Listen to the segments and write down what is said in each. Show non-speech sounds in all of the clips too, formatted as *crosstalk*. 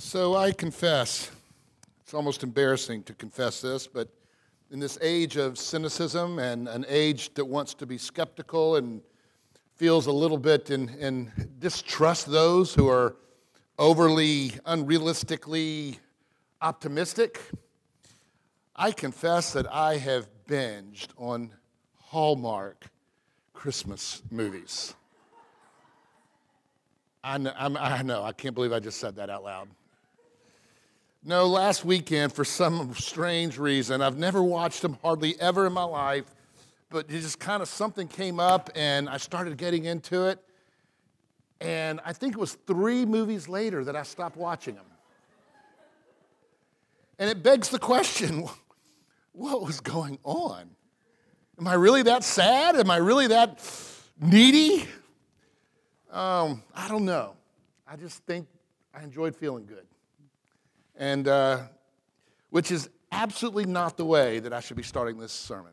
So I confess, it's almost embarrassing to confess this, but in this age of cynicism and an age that wants to be skeptical and feels a little bit in, in distrust those who are overly unrealistically optimistic, I confess that I have binged on Hallmark Christmas movies. I know, I'm, I know, I can't believe I just said that out loud. No, last weekend, for some strange reason, I've never watched them hardly ever in my life, but it just kind of something came up and I started getting into it. And I think it was three movies later that I stopped watching them. And it begs the question *laughs* what was going on? Am I really that sad? Am I really that needy? Um, I don't know. I just think I enjoyed feeling good and uh, which is absolutely not the way that I should be starting this sermon.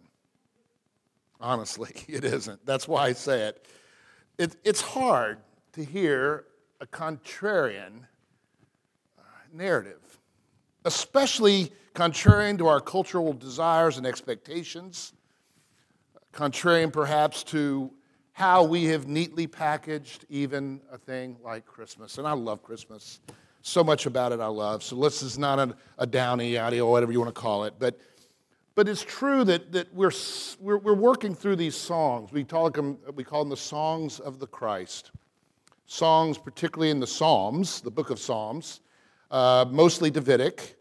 Honestly, *laughs* it isn't. That's why I say it. it it's hard to hear a contrarian uh, narrative, especially contrarian to our cultural desires and expectations, contrarian perhaps to how we have neatly packaged even a thing like Christmas. And I love Christmas so much about it I love. So this is not a, a downy audio, or whatever you want to call it. But, but it's true that, that we're, we're, we're working through these songs. We, talk them, we call them the songs of the Christ. Songs, particularly in the Psalms, the book of Psalms, uh, mostly Davidic,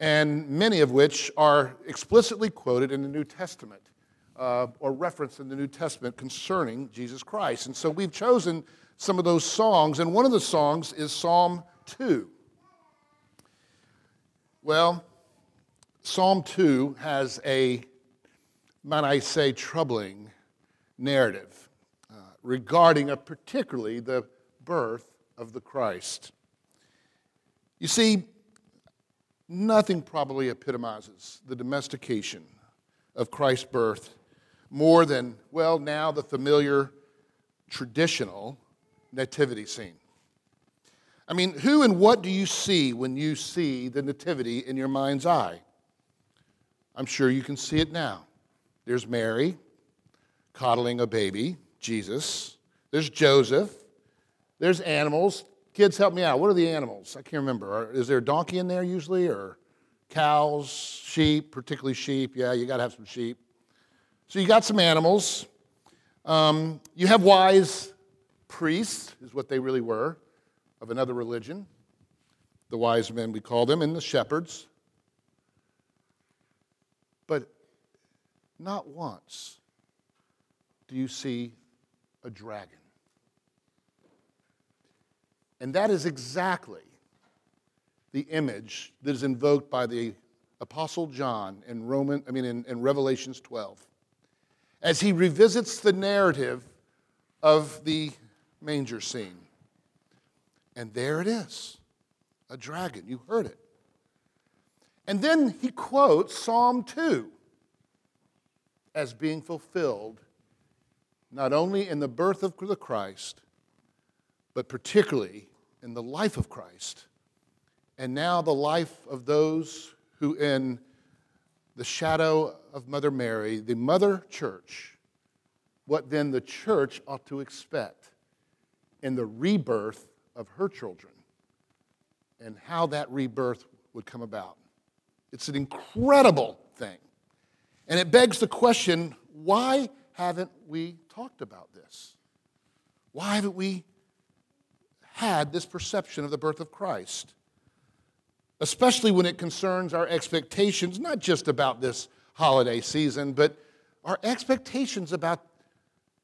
and many of which are explicitly quoted in the New Testament. Uh, or referenced in the New Testament concerning Jesus Christ. And so we've chosen some of those songs, and one of the songs is Psalm 2. Well, Psalm 2 has a, might I say, troubling narrative uh, regarding a particularly the birth of the Christ. You see, nothing probably epitomizes the domestication of Christ's birth more than, well, now the familiar traditional nativity scene. I mean, who and what do you see when you see the nativity in your mind's eye? I'm sure you can see it now. There's Mary coddling a baby, Jesus. There's Joseph. There's animals. Kids, help me out. What are the animals? I can't remember. Is there a donkey in there usually, or cows, sheep, particularly sheep? Yeah, you got to have some sheep. So you got some animals. Um, you have wise priests, is what they really were of another religion, the wise men we call them, and the shepherds. But not once do you see a dragon. And that is exactly the image that is invoked by the Apostle John in Roman, I mean in, in Revelations 12. As he revisits the narrative of the manger scene. And there it is a dragon. You heard it. And then he quotes Psalm 2 as being fulfilled not only in the birth of the Christ, but particularly in the life of Christ, and now the life of those who, in the shadow of Mother Mary, the Mother Church, what then the church ought to expect in the rebirth of her children and how that rebirth would come about. It's an incredible thing. And it begs the question why haven't we talked about this? Why haven't we had this perception of the birth of Christ? Especially when it concerns our expectations, not just about this holiday season, but our expectations about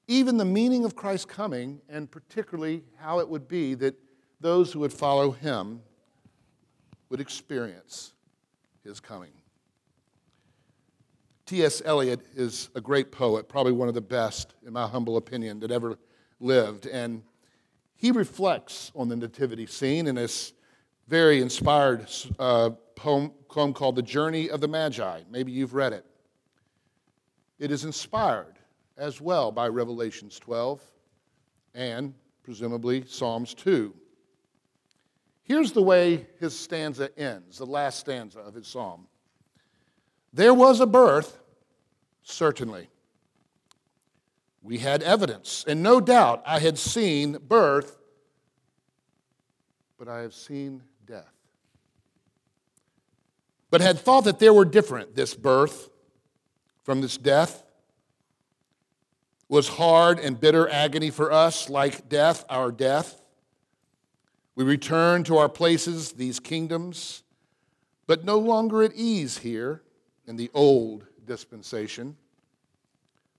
even the meaning of Christ's coming, and particularly how it would be that those who would follow him would experience his coming. T.S. Eliot is a great poet, probably one of the best, in my humble opinion, that ever lived. And he reflects on the nativity scene in this very inspired uh, poem, poem called The Journey of the Magi. Maybe you've read it. It is inspired as well by Revelations 12 and presumably Psalms 2. Here's the way his stanza ends, the last stanza of his psalm. There was a birth, certainly. We had evidence, and no doubt I had seen birth, but I have seen death. But had thought that there were different, this birth from this death was hard and bitter agony for us, like death, our death. We return to our places, these kingdoms, but no longer at ease here in the old dispensation,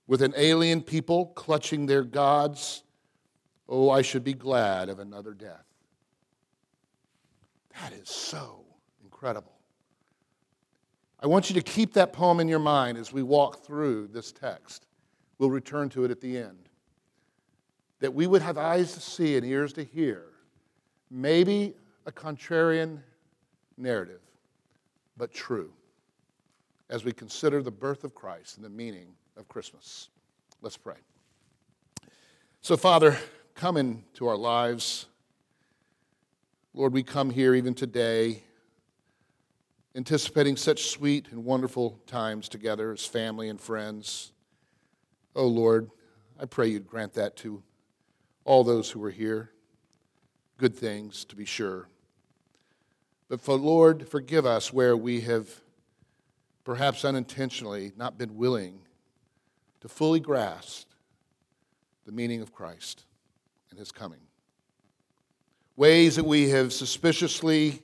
with an alien people clutching their gods. Oh, I should be glad of another death. That is so incredible. I want you to keep that poem in your mind as we walk through this text. We'll return to it at the end. That we would have eyes to see and ears to hear maybe a contrarian narrative, but true, as we consider the birth of Christ and the meaning of Christmas. Let's pray. So, Father, come into our lives. Lord, we come here even today anticipating such sweet and wonderful times together as family and friends. Oh, Lord, I pray you'd grant that to all those who are here good things, to be sure. But for Lord, forgive us where we have perhaps unintentionally not been willing to fully grasp the meaning of Christ and his coming. Ways that we have suspiciously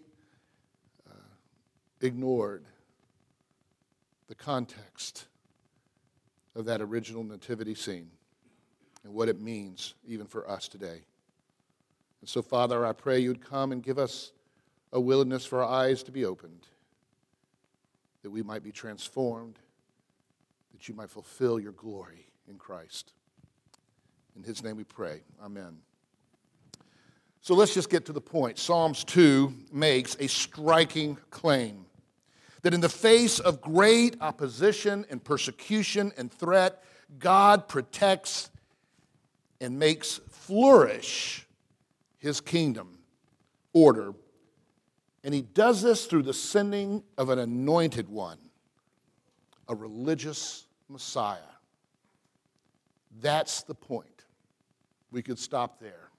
uh, ignored the context of that original nativity scene and what it means even for us today. And so, Father, I pray you'd come and give us a willingness for our eyes to be opened, that we might be transformed, that you might fulfill your glory in Christ. In his name we pray. Amen. So let's just get to the point. Psalms 2 makes a striking claim that in the face of great opposition and persecution and threat, God protects and makes flourish his kingdom order. And he does this through the sending of an anointed one, a religious Messiah. That's the point. We could stop there.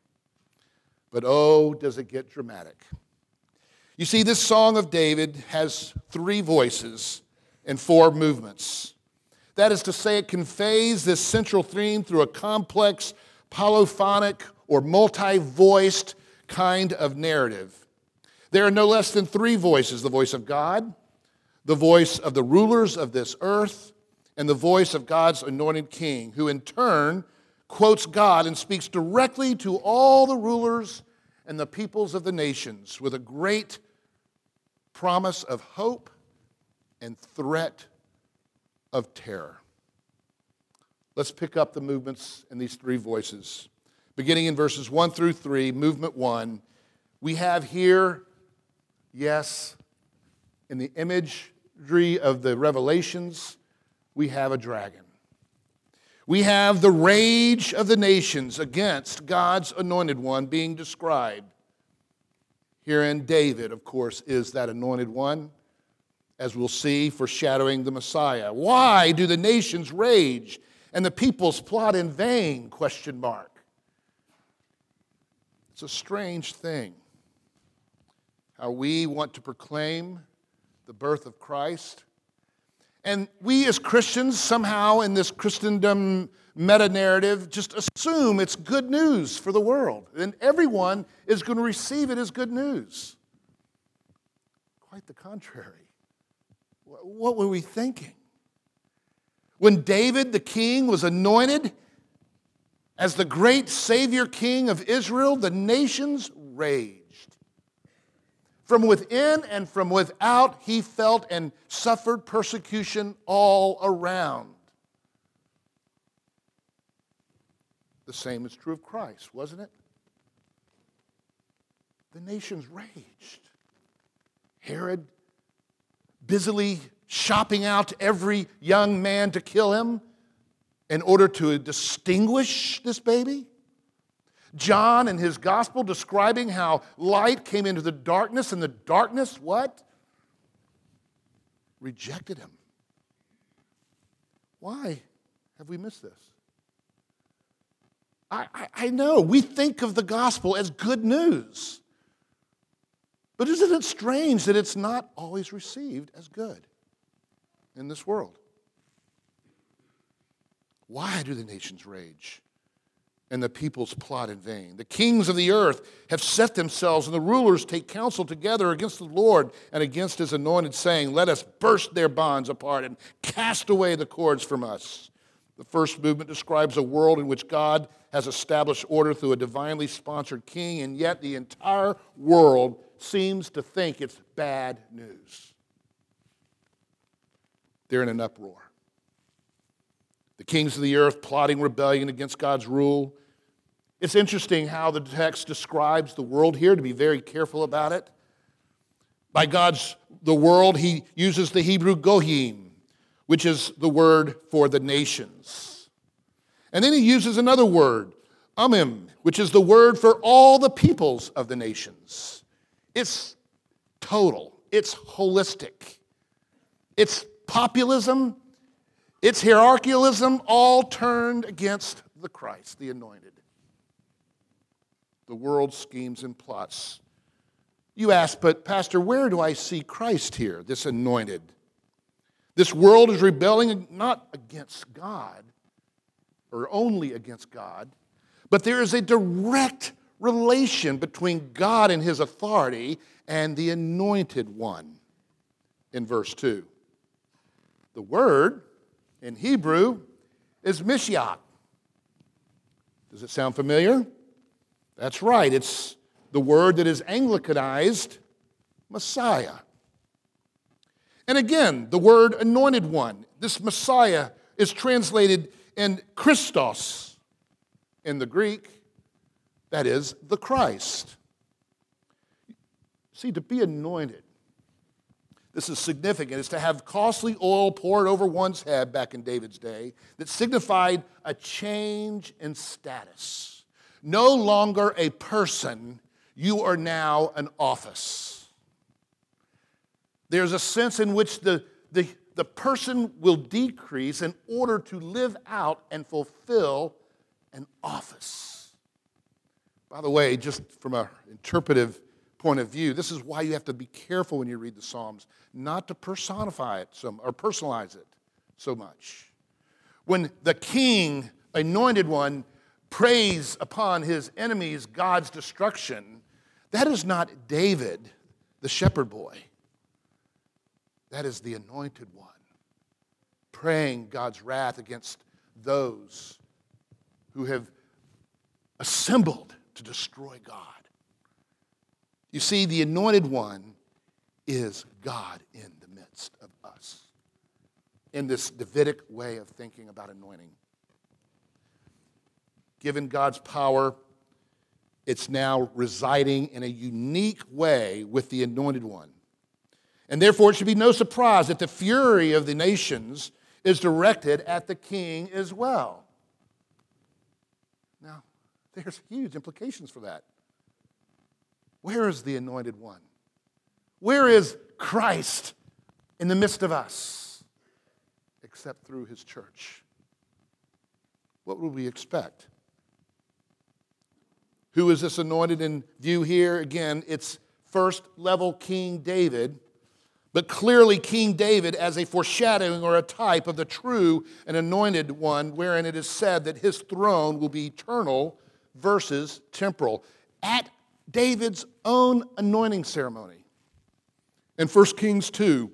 But oh, does it get dramatic. You see, this Song of David has three voices and four movements. That is to say, it conveys this central theme through a complex polyphonic or multi voiced kind of narrative. There are no less than three voices the voice of God, the voice of the rulers of this earth, and the voice of God's anointed king, who in turn quotes God and speaks directly to all the rulers and the peoples of the nations with a great promise of hope and threat of terror. Let's pick up the movements in these three voices beginning in verses 1 through 3, movement 1, we have here, yes, in the imagery of the revelations, we have a dragon. We have the rage of the nations against God's anointed one being described. Herein, David, of course, is that anointed one, as we'll see, foreshadowing the Messiah. Why do the nations rage and the peoples plot in vain? Question mark. It's a strange thing how we want to proclaim the birth of Christ. And we as Christians, somehow in this Christendom meta narrative, just assume it's good news for the world. And everyone is going to receive it as good news. Quite the contrary. What were we thinking? When David the king was anointed, as the great Savior King of Israel, the nations raged. From within and from without, he felt and suffered persecution all around. The same is true of Christ, wasn't it? The nations raged. Herod busily shopping out every young man to kill him in order to distinguish this baby? John in his gospel describing how light came into the darkness and the darkness, what? Rejected him. Why have we missed this? I, I, I know we think of the gospel as good news. But isn't it strange that it's not always received as good in this world? Why do the nations rage and the peoples plot in vain? The kings of the earth have set themselves, and the rulers take counsel together against the Lord and against his anointed, saying, Let us burst their bonds apart and cast away the cords from us. The first movement describes a world in which God has established order through a divinely sponsored king, and yet the entire world seems to think it's bad news. They're in an uproar. The kings of the earth plotting rebellion against God's rule. It's interesting how the text describes the world here, to be very careful about it. By God's the world, he uses the Hebrew goyim, which is the word for the nations. And then he uses another word, umim, which is the word for all the peoples of the nations. It's total, it's holistic, it's populism, it's hierarchialism, all turned against the Christ, the anointed. The world schemes and plots. You ask, but Pastor, where do I see Christ here, this anointed? This world is rebelling not against God or only against God, but there is a direct relation between God and his authority and the anointed one in verse 2. The word in Hebrew is Mashiach. Does it sound familiar? That's right. It's the word that is Anglicanized Messiah. And again, the word anointed one, this Messiah is translated in Christos in the Greek, that is, the Christ. See, to be anointed this is significant, is to have costly oil poured over one's head back in David's day that signified a change in status. No longer a person, you are now an office. There's a sense in which the, the, the person will decrease in order to live out and fulfill an office. By the way, just from an interpretive point of view. This is why you have to be careful when you read the Psalms, not to personify it so, or personalize it so much. When the king, anointed one, prays upon his enemies God's destruction, that is not David, the shepherd boy. That is the anointed one, praying God's wrath against those who have assembled to destroy God. You see, the anointed one is God in the midst of us in this Davidic way of thinking about anointing. Given God's power, it's now residing in a unique way with the anointed one. And therefore, it should be no surprise that the fury of the nations is directed at the king as well. Now, there's huge implications for that. Where is the anointed one? Where is Christ in the midst of us? Except through his church. What would we expect? Who is this anointed in view here? Again, it's first level King David, but clearly King David as a foreshadowing or a type of the true and anointed one, wherein it is said that his throne will be eternal versus temporal. At David's own anointing ceremony. In 1 Kings 2,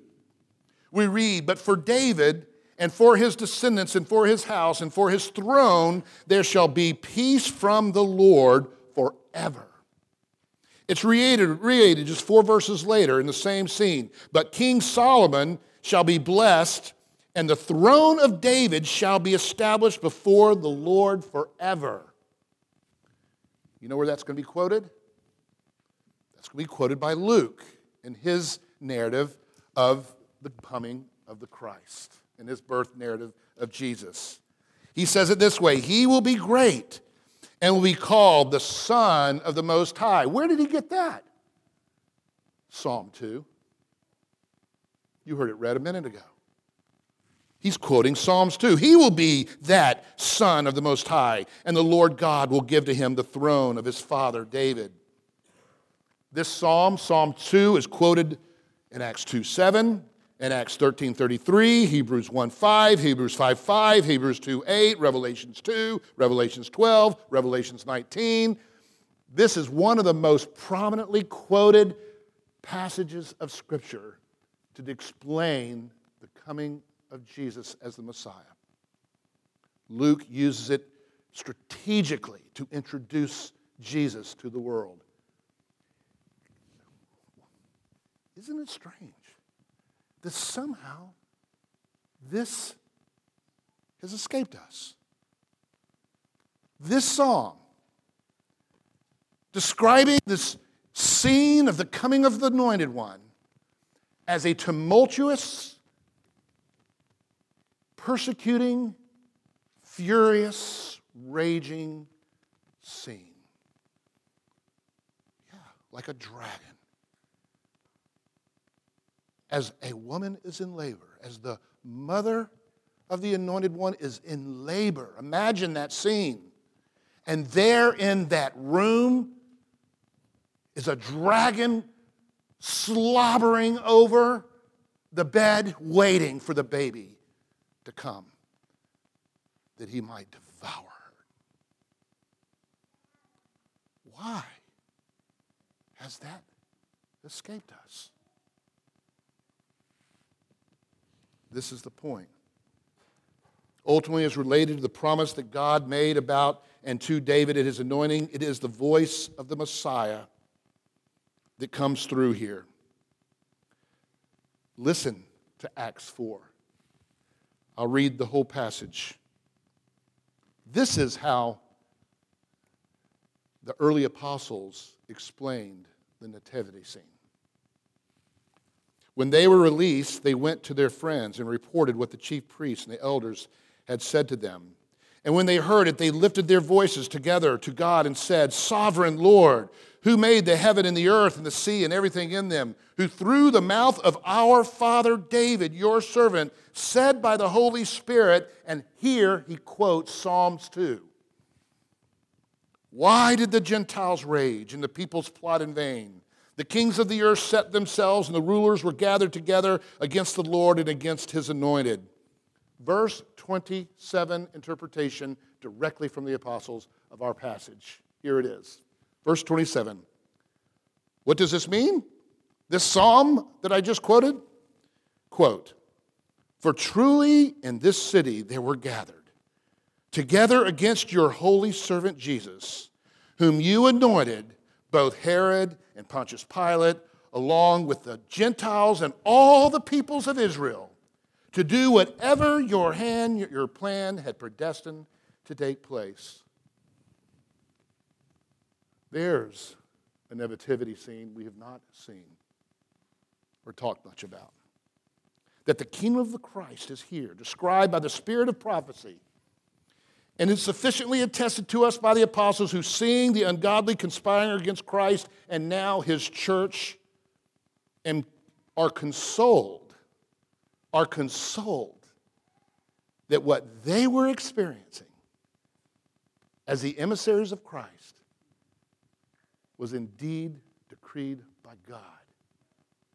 we read, But for David and for his descendants and for his house and for his throne, there shall be peace from the Lord forever. It's reiterated, reiterated just four verses later in the same scene. But King Solomon shall be blessed, and the throne of David shall be established before the Lord forever. You know where that's going to be quoted? That's going to be quoted by Luke in his narrative of the coming of the Christ, in his birth narrative of Jesus. He says it this way He will be great and will be called the Son of the Most High. Where did he get that? Psalm 2. You heard it read a minute ago. He's quoting Psalms 2. He will be that Son of the Most High, and the Lord God will give to him the throne of his father David. This psalm, Psalm 2, is quoted in Acts 2 7, in Acts 13 33, Hebrews 1 5, Hebrews 5 5, Hebrews 2 8, Revelations 2, Revelations 12, Revelations 19. This is one of the most prominently quoted passages of Scripture to explain the coming of Jesus as the Messiah. Luke uses it strategically to introduce Jesus to the world. Isn't it strange that somehow this has escaped us? This song, describing this scene of the coming of the anointed one as a tumultuous, persecuting, furious, raging scene. Yeah, like a dragon as a woman is in labor, as the mother of the anointed one is in labor. Imagine that scene. And there in that room is a dragon slobbering over the bed, waiting for the baby to come that he might devour her. Why has that escaped us? This is the point. Ultimately, is related to the promise that God made about and to David at his anointing. It is the voice of the Messiah that comes through here. Listen to Acts 4. I'll read the whole passage. This is how the early apostles explained the nativity scene. When they were released, they went to their friends and reported what the chief priests and the elders had said to them. And when they heard it, they lifted their voices together to God and said, Sovereign Lord, who made the heaven and the earth and the sea and everything in them, who through the mouth of our father David, your servant, said by the Holy Spirit, and here he quotes Psalms 2. Why did the Gentiles rage and the peoples plot in vain? The kings of the earth set themselves, and the rulers were gathered together against the Lord and against his anointed. Verse 27 interpretation directly from the apostles of our passage. Here it is. Verse 27. What does this mean? This psalm that I just quoted? Quote For truly in this city they were gathered together against your holy servant Jesus, whom you anointed, both Herod and Pontius Pilate, along with the Gentiles and all the peoples of Israel, to do whatever your hand, your plan had predestined to take place. There's a nativity scene we have not seen or talked much about. That the kingdom of the Christ is here, described by the spirit of prophecy and is sufficiently attested to us by the apostles who, seeing the ungodly conspiring against Christ and now his church, and are consoled, are consoled that what they were experiencing as the emissaries of Christ was indeed decreed by God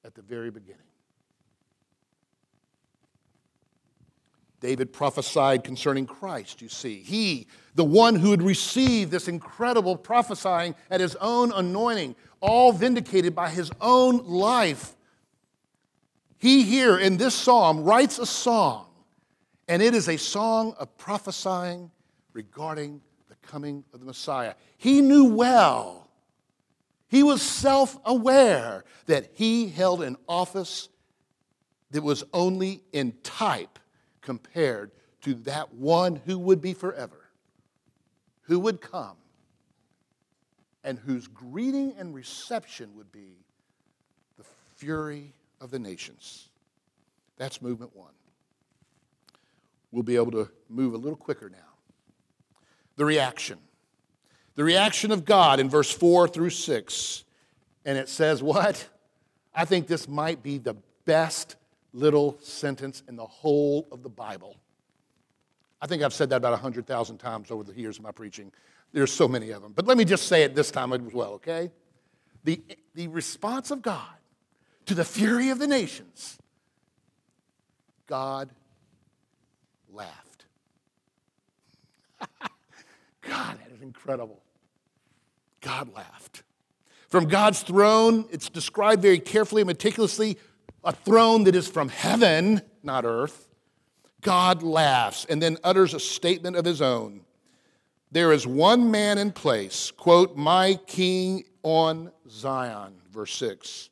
at the very beginning. David prophesied concerning Christ, you see. He, the one who had received this incredible prophesying at his own anointing, all vindicated by his own life. He here in this psalm writes a song, and it is a song of prophesying regarding the coming of the Messiah. He knew well, he was self aware that he held an office that was only in type compared to that one who would be forever, who would come, and whose greeting and reception would be the fury of the nations. That's movement one. We'll be able to move a little quicker now. The reaction. the reaction of God in verse 4 through 6. And it says, What? I think this might be the best little sentence in the whole of the Bible. I think I've said that about 100,000 times over the years of my preaching. There's so many of them. But let me just say it this time as well, okay? The, the response of God to the fury of the nations, God laughed. *laughs* God, that is incredible. God laughed. From God's throne, it's described very carefully and meticulously a throne that is from heaven, not earth. God laughs and then utters a statement of his own. There is one man in place, quote, my king on Zion, verse 6.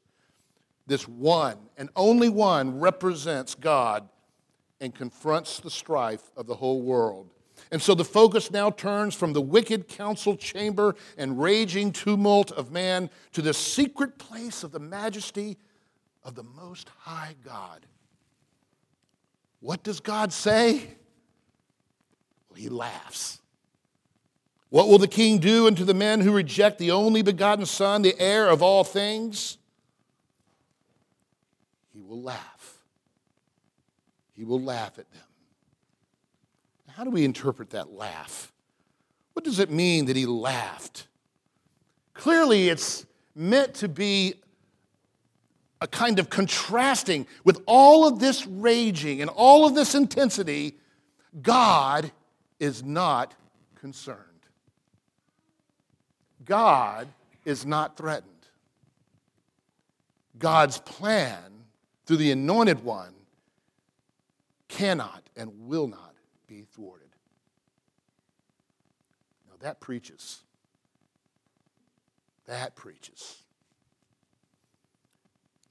This one and only one represents God and confronts the strife of the whole world. And so the focus now turns from the wicked council chamber and raging tumult of man to the secret place of the majesty of the Most High God. What does God say? Well, he laughs. What will the king do unto the men who reject the only begotten Son, the heir of all things? He will laugh. He will laugh at them. How do we interpret that laugh? What does it mean that he laughed? Clearly, it's meant to be a kind of contrasting with all of this raging and all of this intensity. God is not concerned. God is not threatened. God's plan through the anointed one cannot and will not be thwarted. Now that preaches. That preaches.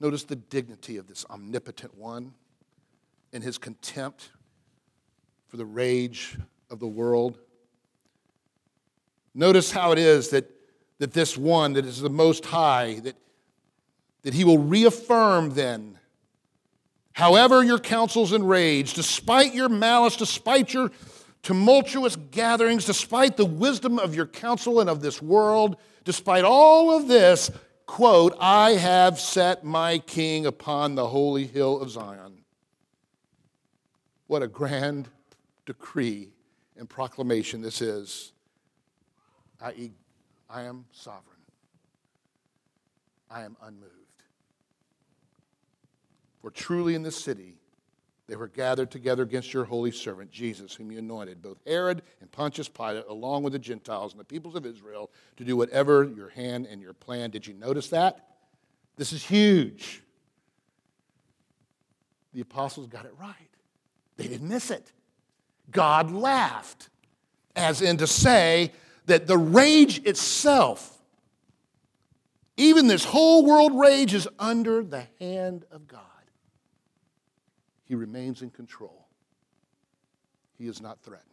Notice the dignity of this omnipotent one and his contempt for the rage of the world. Notice how it is that, that this one that is the most high, that, that he will reaffirm then However, your counsels enrage, despite your malice, despite your tumultuous gatherings, despite the wisdom of your counsel and of this world, despite all of this, quote, I have set my king upon the holy hill of Zion. What a grand decree and proclamation this is, i.e., I am sovereign. I am unmoved. For truly in this city they were gathered together against your holy servant, Jesus, whom you anointed, both Herod and Pontius Pilate, along with the Gentiles and the peoples of Israel, to do whatever your hand and your plan. Did you notice that? This is huge. The apostles got it right, they didn't miss it. God laughed, as in to say that the rage itself, even this whole world rage, is under the hand of God. He remains in control. He is not threatened.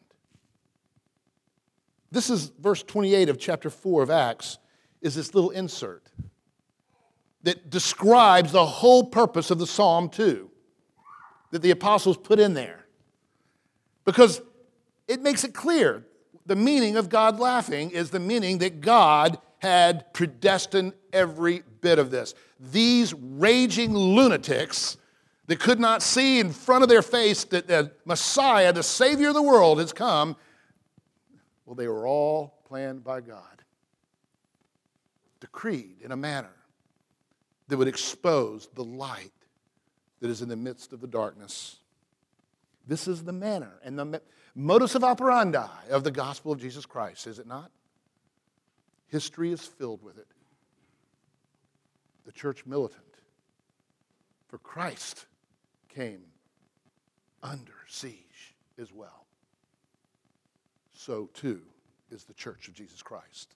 This is verse 28 of chapter 4 of Acts, is this little insert that describes the whole purpose of the psalm, too, that the apostles put in there. Because it makes it clear the meaning of God laughing is the meaning that God had predestined every bit of this. These raging lunatics they could not see in front of their face that the Messiah, the Savior of the world, has come. Well, they were all planned by God, decreed in a manner that would expose the light that is in the midst of the darkness. This is the manner and the modus of operandi of the gospel of Jesus Christ, is it not? History is filled with it. The church militant for Christ came under siege as well. So too is the church of Jesus Christ.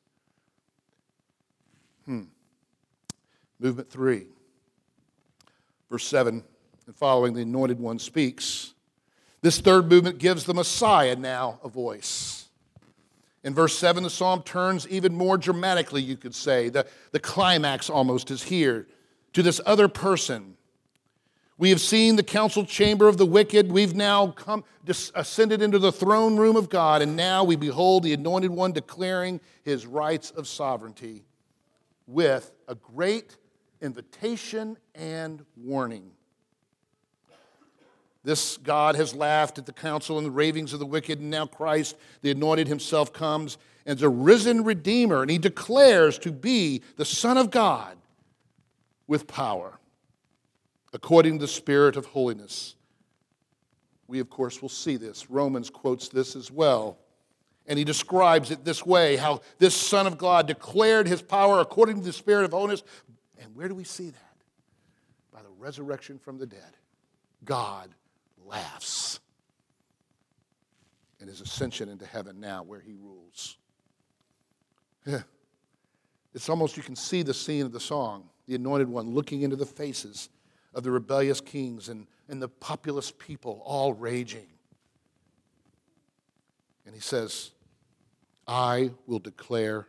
Hmm. Movement three, verse 7 and following, the anointed one speaks. This third movement gives the Messiah now a voice. In verse 7, the psalm turns even more dramatically, you could say. The, the climax almost is here to this other person We have seen the council chamber of the wicked. We've now come ascended into the throne room of God, and now we behold the anointed one declaring his rights of sovereignty with a great invitation and warning. This God has laughed at the counsel and the ravings of the wicked, and now Christ, the anointed himself, comes as a risen Redeemer, and he declares to be the Son of God with power, according to the Spirit of holiness. We, of course, will see this. Romans quotes this as well. And he describes it this way how this Son of God declared his power according to the Spirit of holiness. And where do we see that? By the resurrection from the dead. God laughs in his ascension into heaven now, where he rules. It's almost, you can see the scene of the song, the anointed one looking into the faces of the rebellious kings and, and the populous people all raging. And he says, I will declare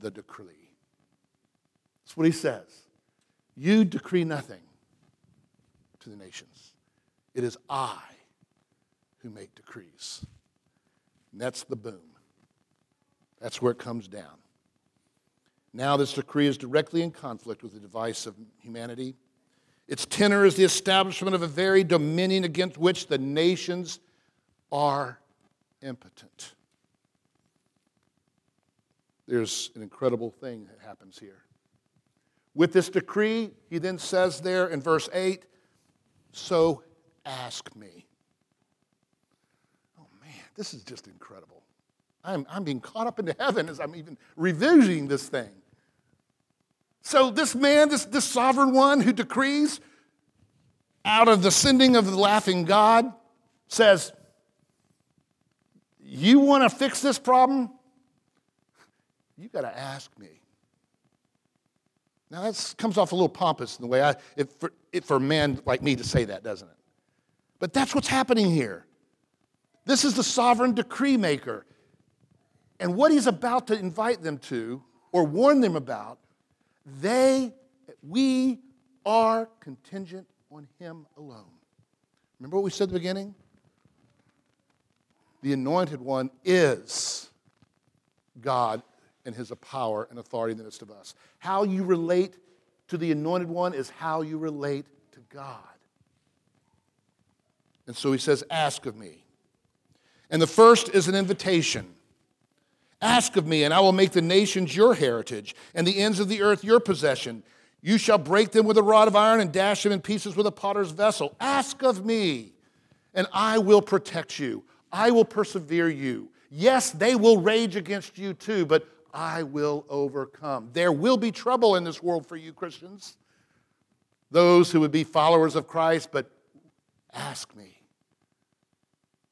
the decree. That's what he says. You decree nothing to the nations. It is I who make decrees. And that's the boom. That's where it comes down. Now, this decree is directly in conflict with the device of humanity. Its tenor is the establishment of a very dominion against which the nations are impotent. There's an incredible thing that happens here. With this decree, he then says there in verse 8, so ask me. Oh man, this is just incredible. I'm, I'm being caught up into heaven as I'm even revisiting this thing. So, this man, this, this sovereign one who decrees out of the sending of the laughing God, says, You want to fix this problem? You got to ask me. Now, that comes off a little pompous in the way I, it, for, it, for a man like me to say that, doesn't it? But that's what's happening here. This is the sovereign decree maker. And what he's about to invite them to or warn them about, they, we are contingent on him alone. Remember what we said at the beginning? The anointed one is God and his power and authority in the midst of us. How you relate to the anointed one is how you relate to God. And so he says, Ask of me. And the first is an invitation. Ask of me, and I will make the nations your heritage, and the ends of the earth your possession. You shall break them with a rod of iron and dash them in pieces with a potter's vessel. Ask of me, and I will protect you. I will persevere you. Yes, they will rage against you too, but I will overcome. There will be trouble in this world for you, Christians. Those who would be followers of Christ, but ask me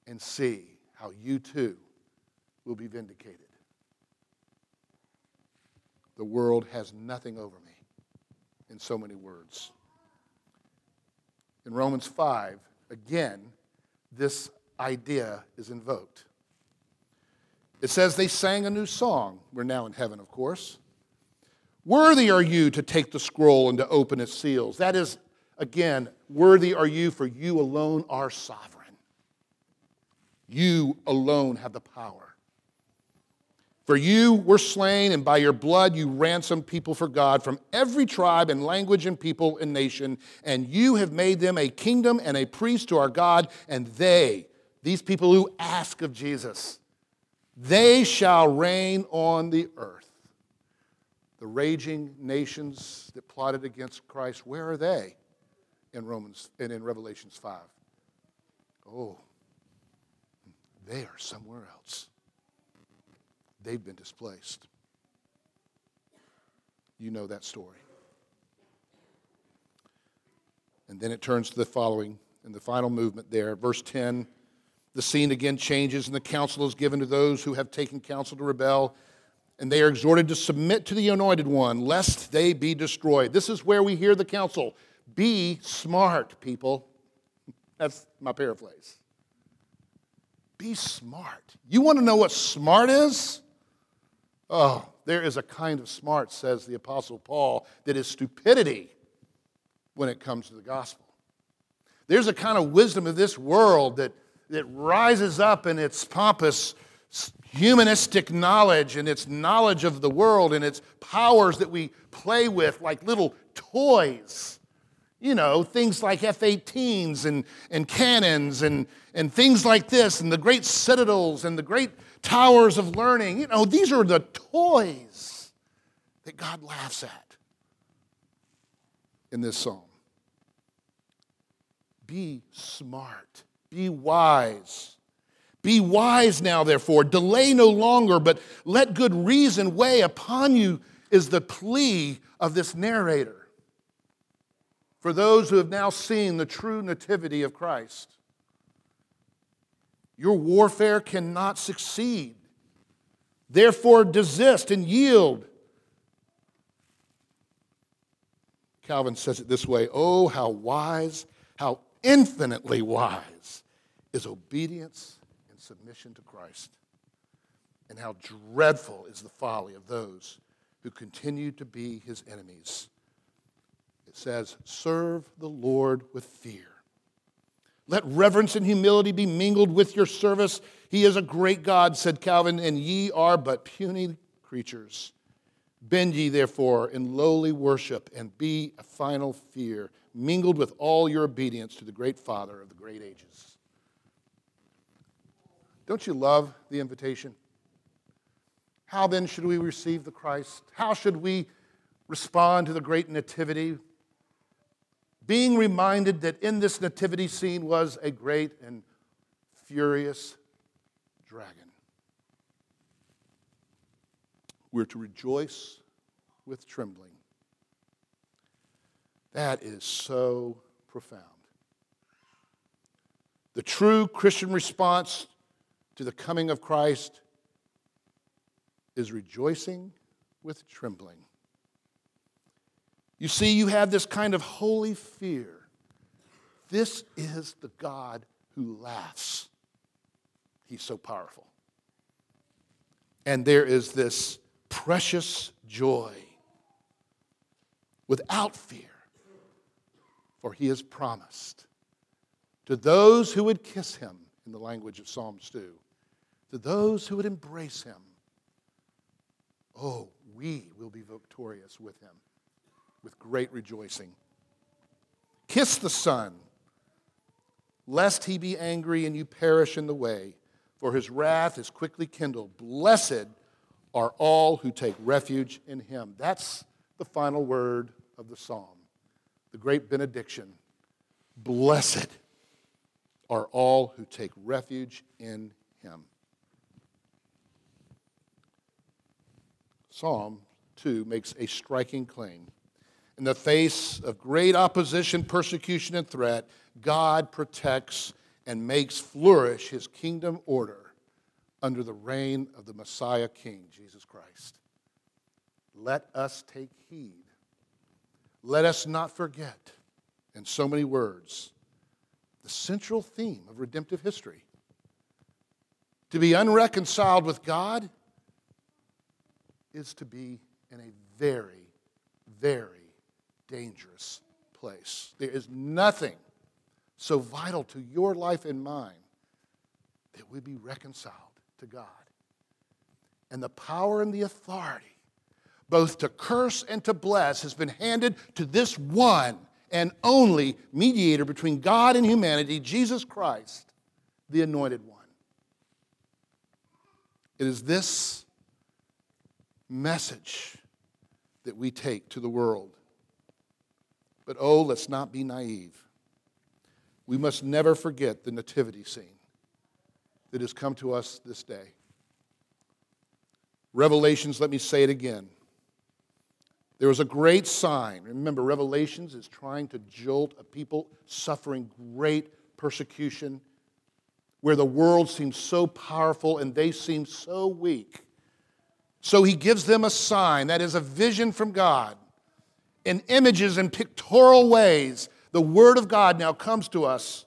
and see how you too will be vindicated. The world has nothing over me, in so many words. In Romans 5, again, this idea is invoked. It says they sang a new song. We're now in heaven, of course. Worthy are you to take the scroll and to open its seals. That is, again, worthy are you, for you alone are sovereign. You alone have the power. For you were slain, and by your blood you ransomed people for God from every tribe and language and people and nation, and you have made them a kingdom and a priest to our God, and they, these people who ask of Jesus, they shall reign on the earth. The raging nations that plotted against Christ, where are they in Romans and in Revelations 5? Oh, they are somewhere else. They've been displaced. You know that story. And then it turns to the following, in the final movement there, verse 10. The scene again changes, and the counsel is given to those who have taken counsel to rebel, and they are exhorted to submit to the anointed one, lest they be destroyed. This is where we hear the counsel be smart, people. *laughs* That's my paraphrase. Be smart. You want to know what smart is? Oh, there is a kind of smart, says the Apostle Paul, that is stupidity when it comes to the gospel. There's a kind of wisdom of this world that, that rises up in its pompous humanistic knowledge and its knowledge of the world and its powers that we play with like little toys. You know, things like F 18s and, and cannons and, and things like this, and the great citadels and the great towers of learning. You know, these are the toys that God laughs at in this psalm. Be smart, be wise. Be wise now, therefore. Delay no longer, but let good reason weigh upon you, is the plea of this narrator. For those who have now seen the true nativity of Christ, your warfare cannot succeed. Therefore, desist and yield. Calvin says it this way Oh, how wise, how infinitely wise is obedience and submission to Christ. And how dreadful is the folly of those who continue to be his enemies. It says, Serve the Lord with fear. Let reverence and humility be mingled with your service. He is a great God, said Calvin, and ye are but puny creatures. Bend ye therefore in lowly worship and be a filial fear mingled with all your obedience to the great Father of the great ages. Don't you love the invitation? How then should we receive the Christ? How should we respond to the great nativity? Being reminded that in this nativity scene was a great and furious dragon. We're to rejoice with trembling that is so profound. The true Christian response to the coming of Christ is rejoicing with trembling. You see, you have this kind of holy fear. This is the God who laughs. He's so powerful. And there is this precious joy without fear for he has promised to those who would kiss him, in the language of Psalms 2, to those who would embrace him, oh, we will be victorious with him with great rejoicing. Kiss the Son, lest he be angry and you perish in the way, for his wrath is quickly kindled. Blessed are all who take refuge in him. That's the final word of the psalm the great benediction Blessed are all who take refuge in him. Psalm 2 makes a striking claim. In the face of great opposition, persecution, and threat, God protects and makes flourish his kingdom order under the reign of the Messiah King, Jesus Christ. Let us take heed let us not forget, in so many words, the central theme of redemptive history. To be unreconciled with God is to be in a very, very dangerous place. There is nothing so vital to your life and mine that we be reconciled to God. And the power and the authority both to curse and to bless, has been handed to this one and only mediator between God and humanity, Jesus Christ, the anointed one. It is this message that we take to the world. But oh, let's not be naive. We must never forget the nativity scene that has come to us this day. Revelations, let me say it again there was a great sign. Remember, Revelations is trying to jolt a people suffering great persecution, where the world seems so powerful and they seem so weak. So he gives them a sign that is a vision from God. In images and pictorial ways, the Word of God now comes to us.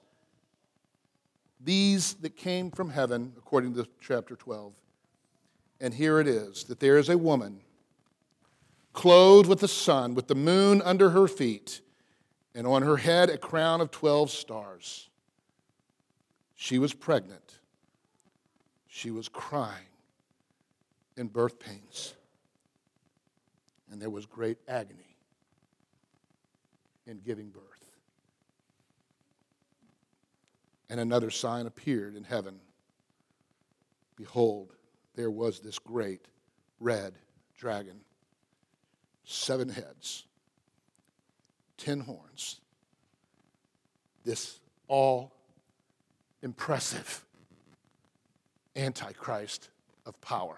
These that came from heaven, according to chapter 12. And here it is that there is a woman clothed with the sun, with the moon under her feet, and on her head a crown of 12 stars. She was pregnant. She was crying in birth pains. And there was great agony in giving birth. And another sign appeared in heaven. Behold, there was this great red dragon, seven heads, ten horns. This all impressive Antichrist of power.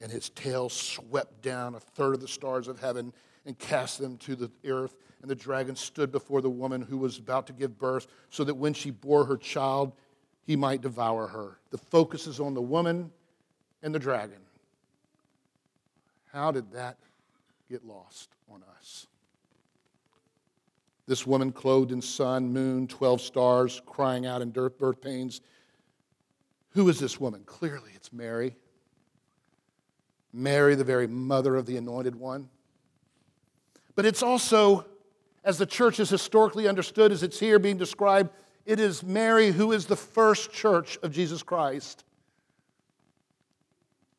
And his tail swept down a third of the stars of heaven and cast them to the earth. And the dragon stood before the woman who was about to give birth, so that when she bore her child, he might devour her. The focus is on the woman and the dragon. How did that get lost on us? This woman, clothed in sun, moon, 12 stars, crying out in birth pains. Who is this woman? Clearly, it's Mary. Mary, the very mother of the anointed one. But it's also, as the church is historically understood, as it's here being described, it is Mary who is the first church of Jesus Christ.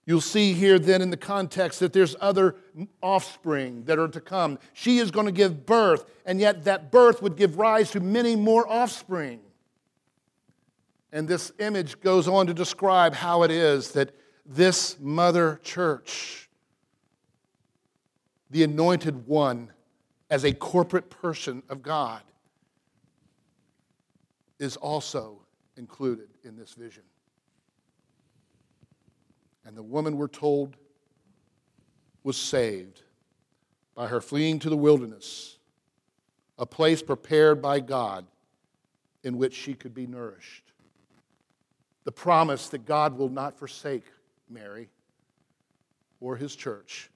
You'll see here then in the context that there's other offspring that are to come. She is going to give birth, and yet that birth would give rise to many more offspring. And this image goes on to describe how it is that this mother church, the anointed one, as a corporate person of God, is also included in this vision. And the woman, we're told, was saved by her fleeing to the wilderness, a place prepared by God in which she could be nourished. The promise that God will not forsake Mary or his church.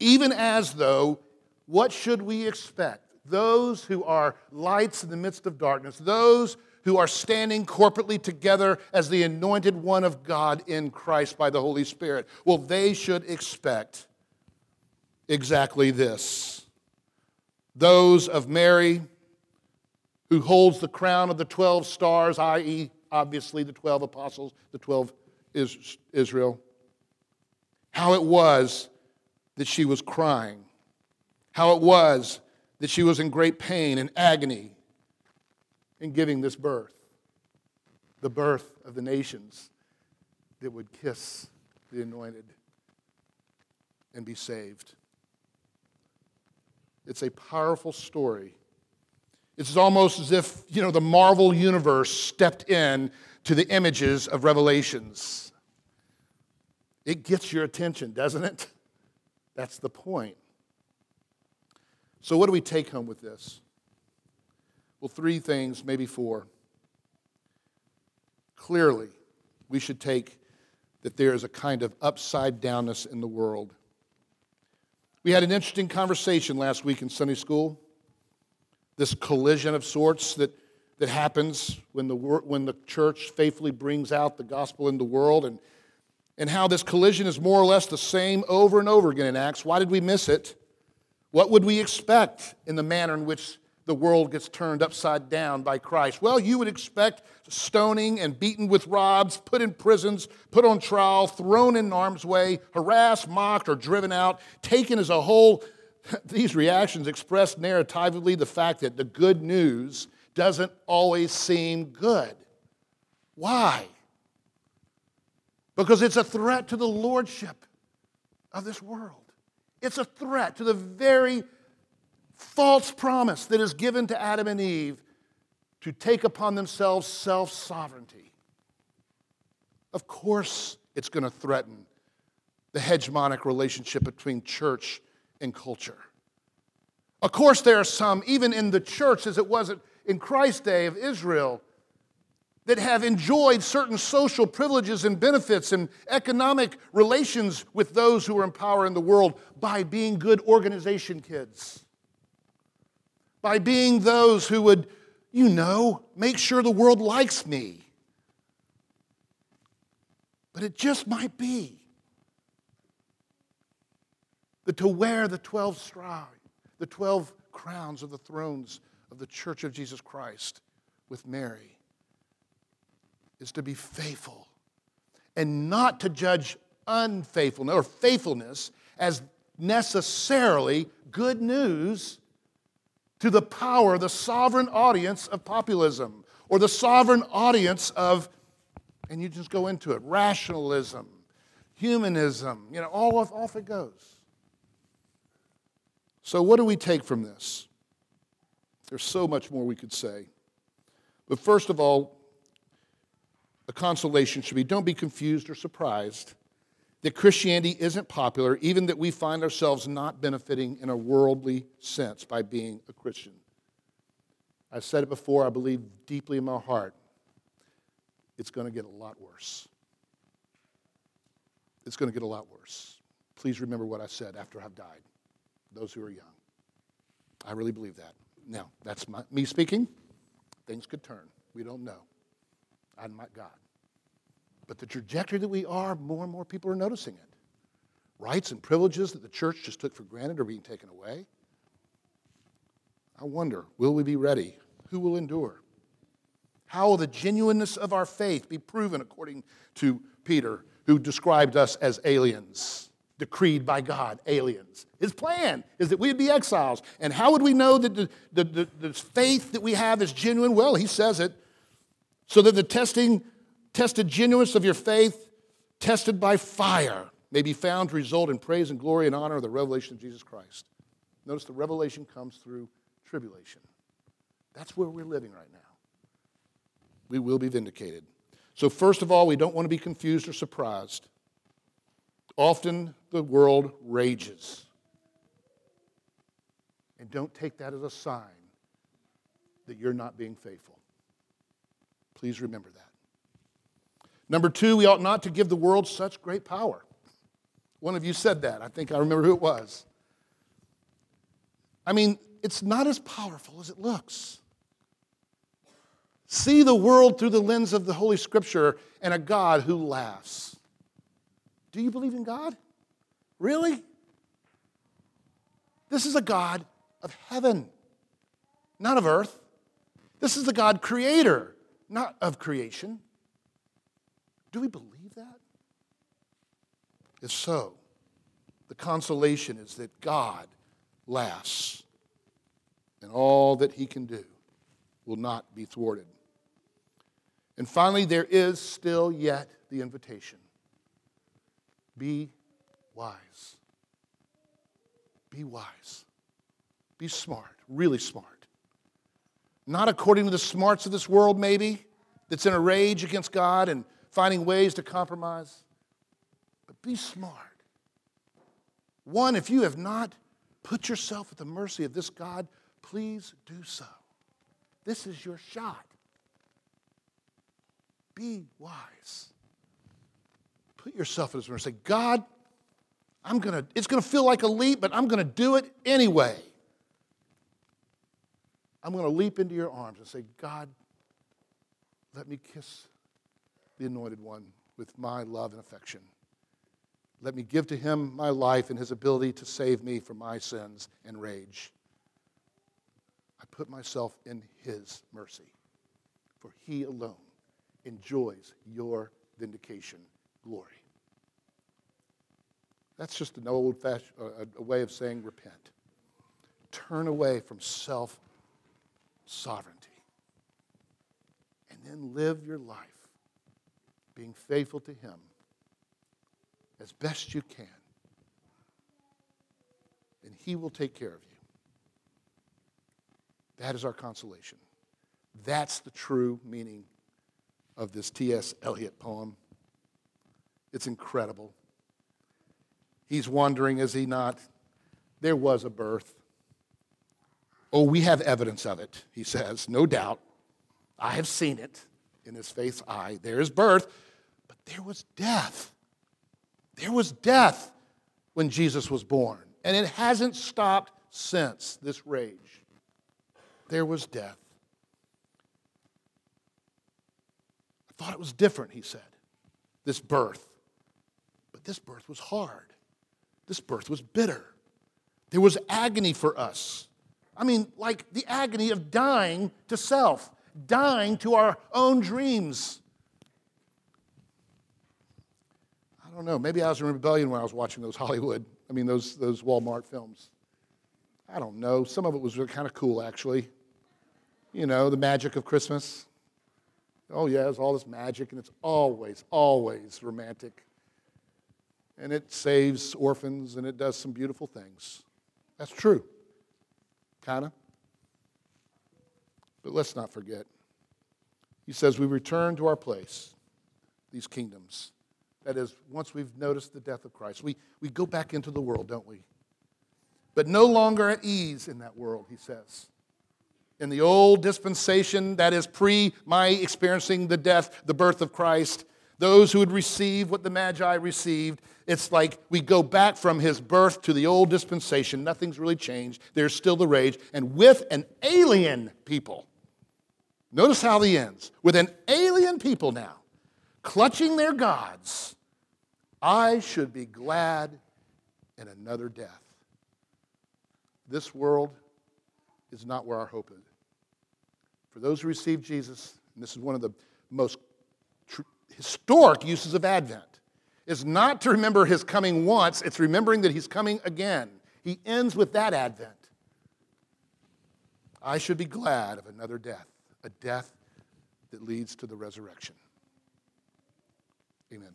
Even as though, what should we expect? those who are lights in the midst of darkness, those who are standing corporately together as the anointed one of God in Christ by the Holy Spirit. Well, they should expect exactly this. Those of Mary, who holds the crown of the 12 stars, i.e., obviously the 12 apostles, the 12 Israel, how it was that she was crying, how it was that she was in great pain and agony in giving this birth the birth of the nations that would kiss the anointed and be saved. It's a powerful story. It's almost as if, you know, the Marvel universe stepped in to the images of Revelations. It gets your attention, doesn't it? That's the point. So, what do we take home with this? Well, three things, maybe four. Clearly, we should take that there is a kind of upside downness in the world. We had an interesting conversation last week in Sunday school. This collision of sorts that, that happens when the, when the church faithfully brings out the gospel in the world, and, and how this collision is more or less the same over and over again in Acts. Why did we miss it? What would we expect in the manner in which the world gets turned upside down by Christ? Well, you would expect stoning and beaten with rods, put in prisons, put on trial, thrown in harm's way, harassed, mocked, or driven out, taken as a whole. *laughs* These reactions express narratively the fact that the good news doesn't always seem good. Why? Because it's a threat to the lordship of this world. It's a threat to the very false promise that is given to Adam and Eve to take upon themselves self sovereignty. Of course, it's going to threaten the hegemonic relationship between church and culture. Of course, there are some, even in the church as it was in Christ's day of Israel, that have enjoyed certain social privileges and benefits and economic relations with those who are in power in the world by being good organization kids, by being those who would, you know, make sure the world likes me. But it just might be that to wear the 12 stars, the 12 crowns of the thrones of the church of Jesus Christ with Mary is to be faithful and not to judge unfaithfulness or faithfulness as necessarily good news to the power, the sovereign audience of populism or the sovereign audience of, and you just go into it, rationalism, humanism, you know, all off, off it goes. So, what do we take from this? There's so much more we could say. But first of all, a consolation should be don't be confused or surprised that Christianity isn't popular, even that we find ourselves not benefiting in a worldly sense by being a Christian. I've said it before, I believe deeply in my heart, it's going to get a lot worse. It's going to get a lot worse. Please remember what I said after I've died, those who are young. I really believe that. Now, that's my, me speaking. Things could turn. We don't know. I'm not God. But the trajectory that we are, more and more people are noticing it. Rights and privileges that the church just took for granted are being taken away. I wonder, will we be ready? Who will endure? How will the genuineness of our faith be proven according to Peter, who described us as aliens, decreed by God, aliens? His plan is that we'd be exiles. And how would we know that the, the, the, the faith that we have is genuine? Well, he says it. So that the testing, tested genuineness of your faith, tested by fire, may be found to result in praise and glory and honor of the revelation of Jesus Christ. Notice the revelation comes through tribulation. That's where we're living right now. We will be vindicated. So, first of all, we don't want to be confused or surprised. Often the world rages. And don't take that as a sign that you're not being faithful. Please remember that. Number two, we ought not to give the world such great power. One of you said that. I think I remember who it was. I mean, it's not as powerful as it looks. See the world through the lens of the Holy Scripture and a God who laughs. Do you believe in God? Really? This is a God of heaven, not of earth. This is the God creator, not of creation. Do we believe that? If so, the consolation is that God lasts and all that he can do will not be thwarted. And finally, there is still yet the invitation be wise. Be wise. Be smart, really smart. Not according to the smarts of this world, maybe, that's in a rage against God and finding ways to compromise, but be smart. One, if you have not put yourself at the mercy of this God please do so. This is your shot. Be wise. Put yourself in his and Say, God, I'm gonna, it's gonna feel like a leap, but I'm gonna do it anyway. I'm gonna leap into your arms and say, God, let me kiss the anointed one with my love and affection. Let me give to him my life and his ability to save me from my sins and rage. I put myself in His mercy, for He alone enjoys your vindication glory. That's just an old fashioned a way of saying repent. Turn away from self sovereignty. And then live your life being faithful to Him as best you can. And He will take care of you. That is our consolation. That's the true meaning of this T.S. Eliot poem. It's incredible. He's wondering, is he not? There was a birth. Oh, we have evidence of it, he says, no doubt. I have seen it in his faith's eye. There is birth, but there was death. There was death when Jesus was born, and it hasn't stopped since this rage there was death. I thought it was different, he said, this birth. But this birth was hard. This birth was bitter. There was agony for us. I mean, like the agony of dying to self, dying to our own dreams. I don't know, maybe I was in rebellion when I was watching those *laughs* Hollywood, I mean, those, those Hallmark films. I don't know. Some of it was kind of cool, actually. You know, the magic of Christmas. Oh, yeah, it's all this magic, and it's always, always romantic. And it saves orphans, and it does some beautiful things. That's true. Kind of. But let's not forget. He says, We return to our place, these kingdoms. That is, once we've noticed the death of Christ, we, we go back into the world, don't we? But no longer at ease in that world, he says. In the old dispensation, that is pre my experiencing the death, the birth of Christ, those who would receive what the Magi received, it's like we go back from his birth to the old dispensation. Nothing's really changed. There's still the rage. And with an alien people, notice how he ends with an alien people now, clutching their gods, I should be glad in another death. This world is not where our hope is. For those who receive Jesus, and this is one of the most historic uses of Advent, is not to remember his coming once, it's remembering that he's coming again. He ends with that Advent. I should be glad of another death, a death that leads to the resurrection. Amen.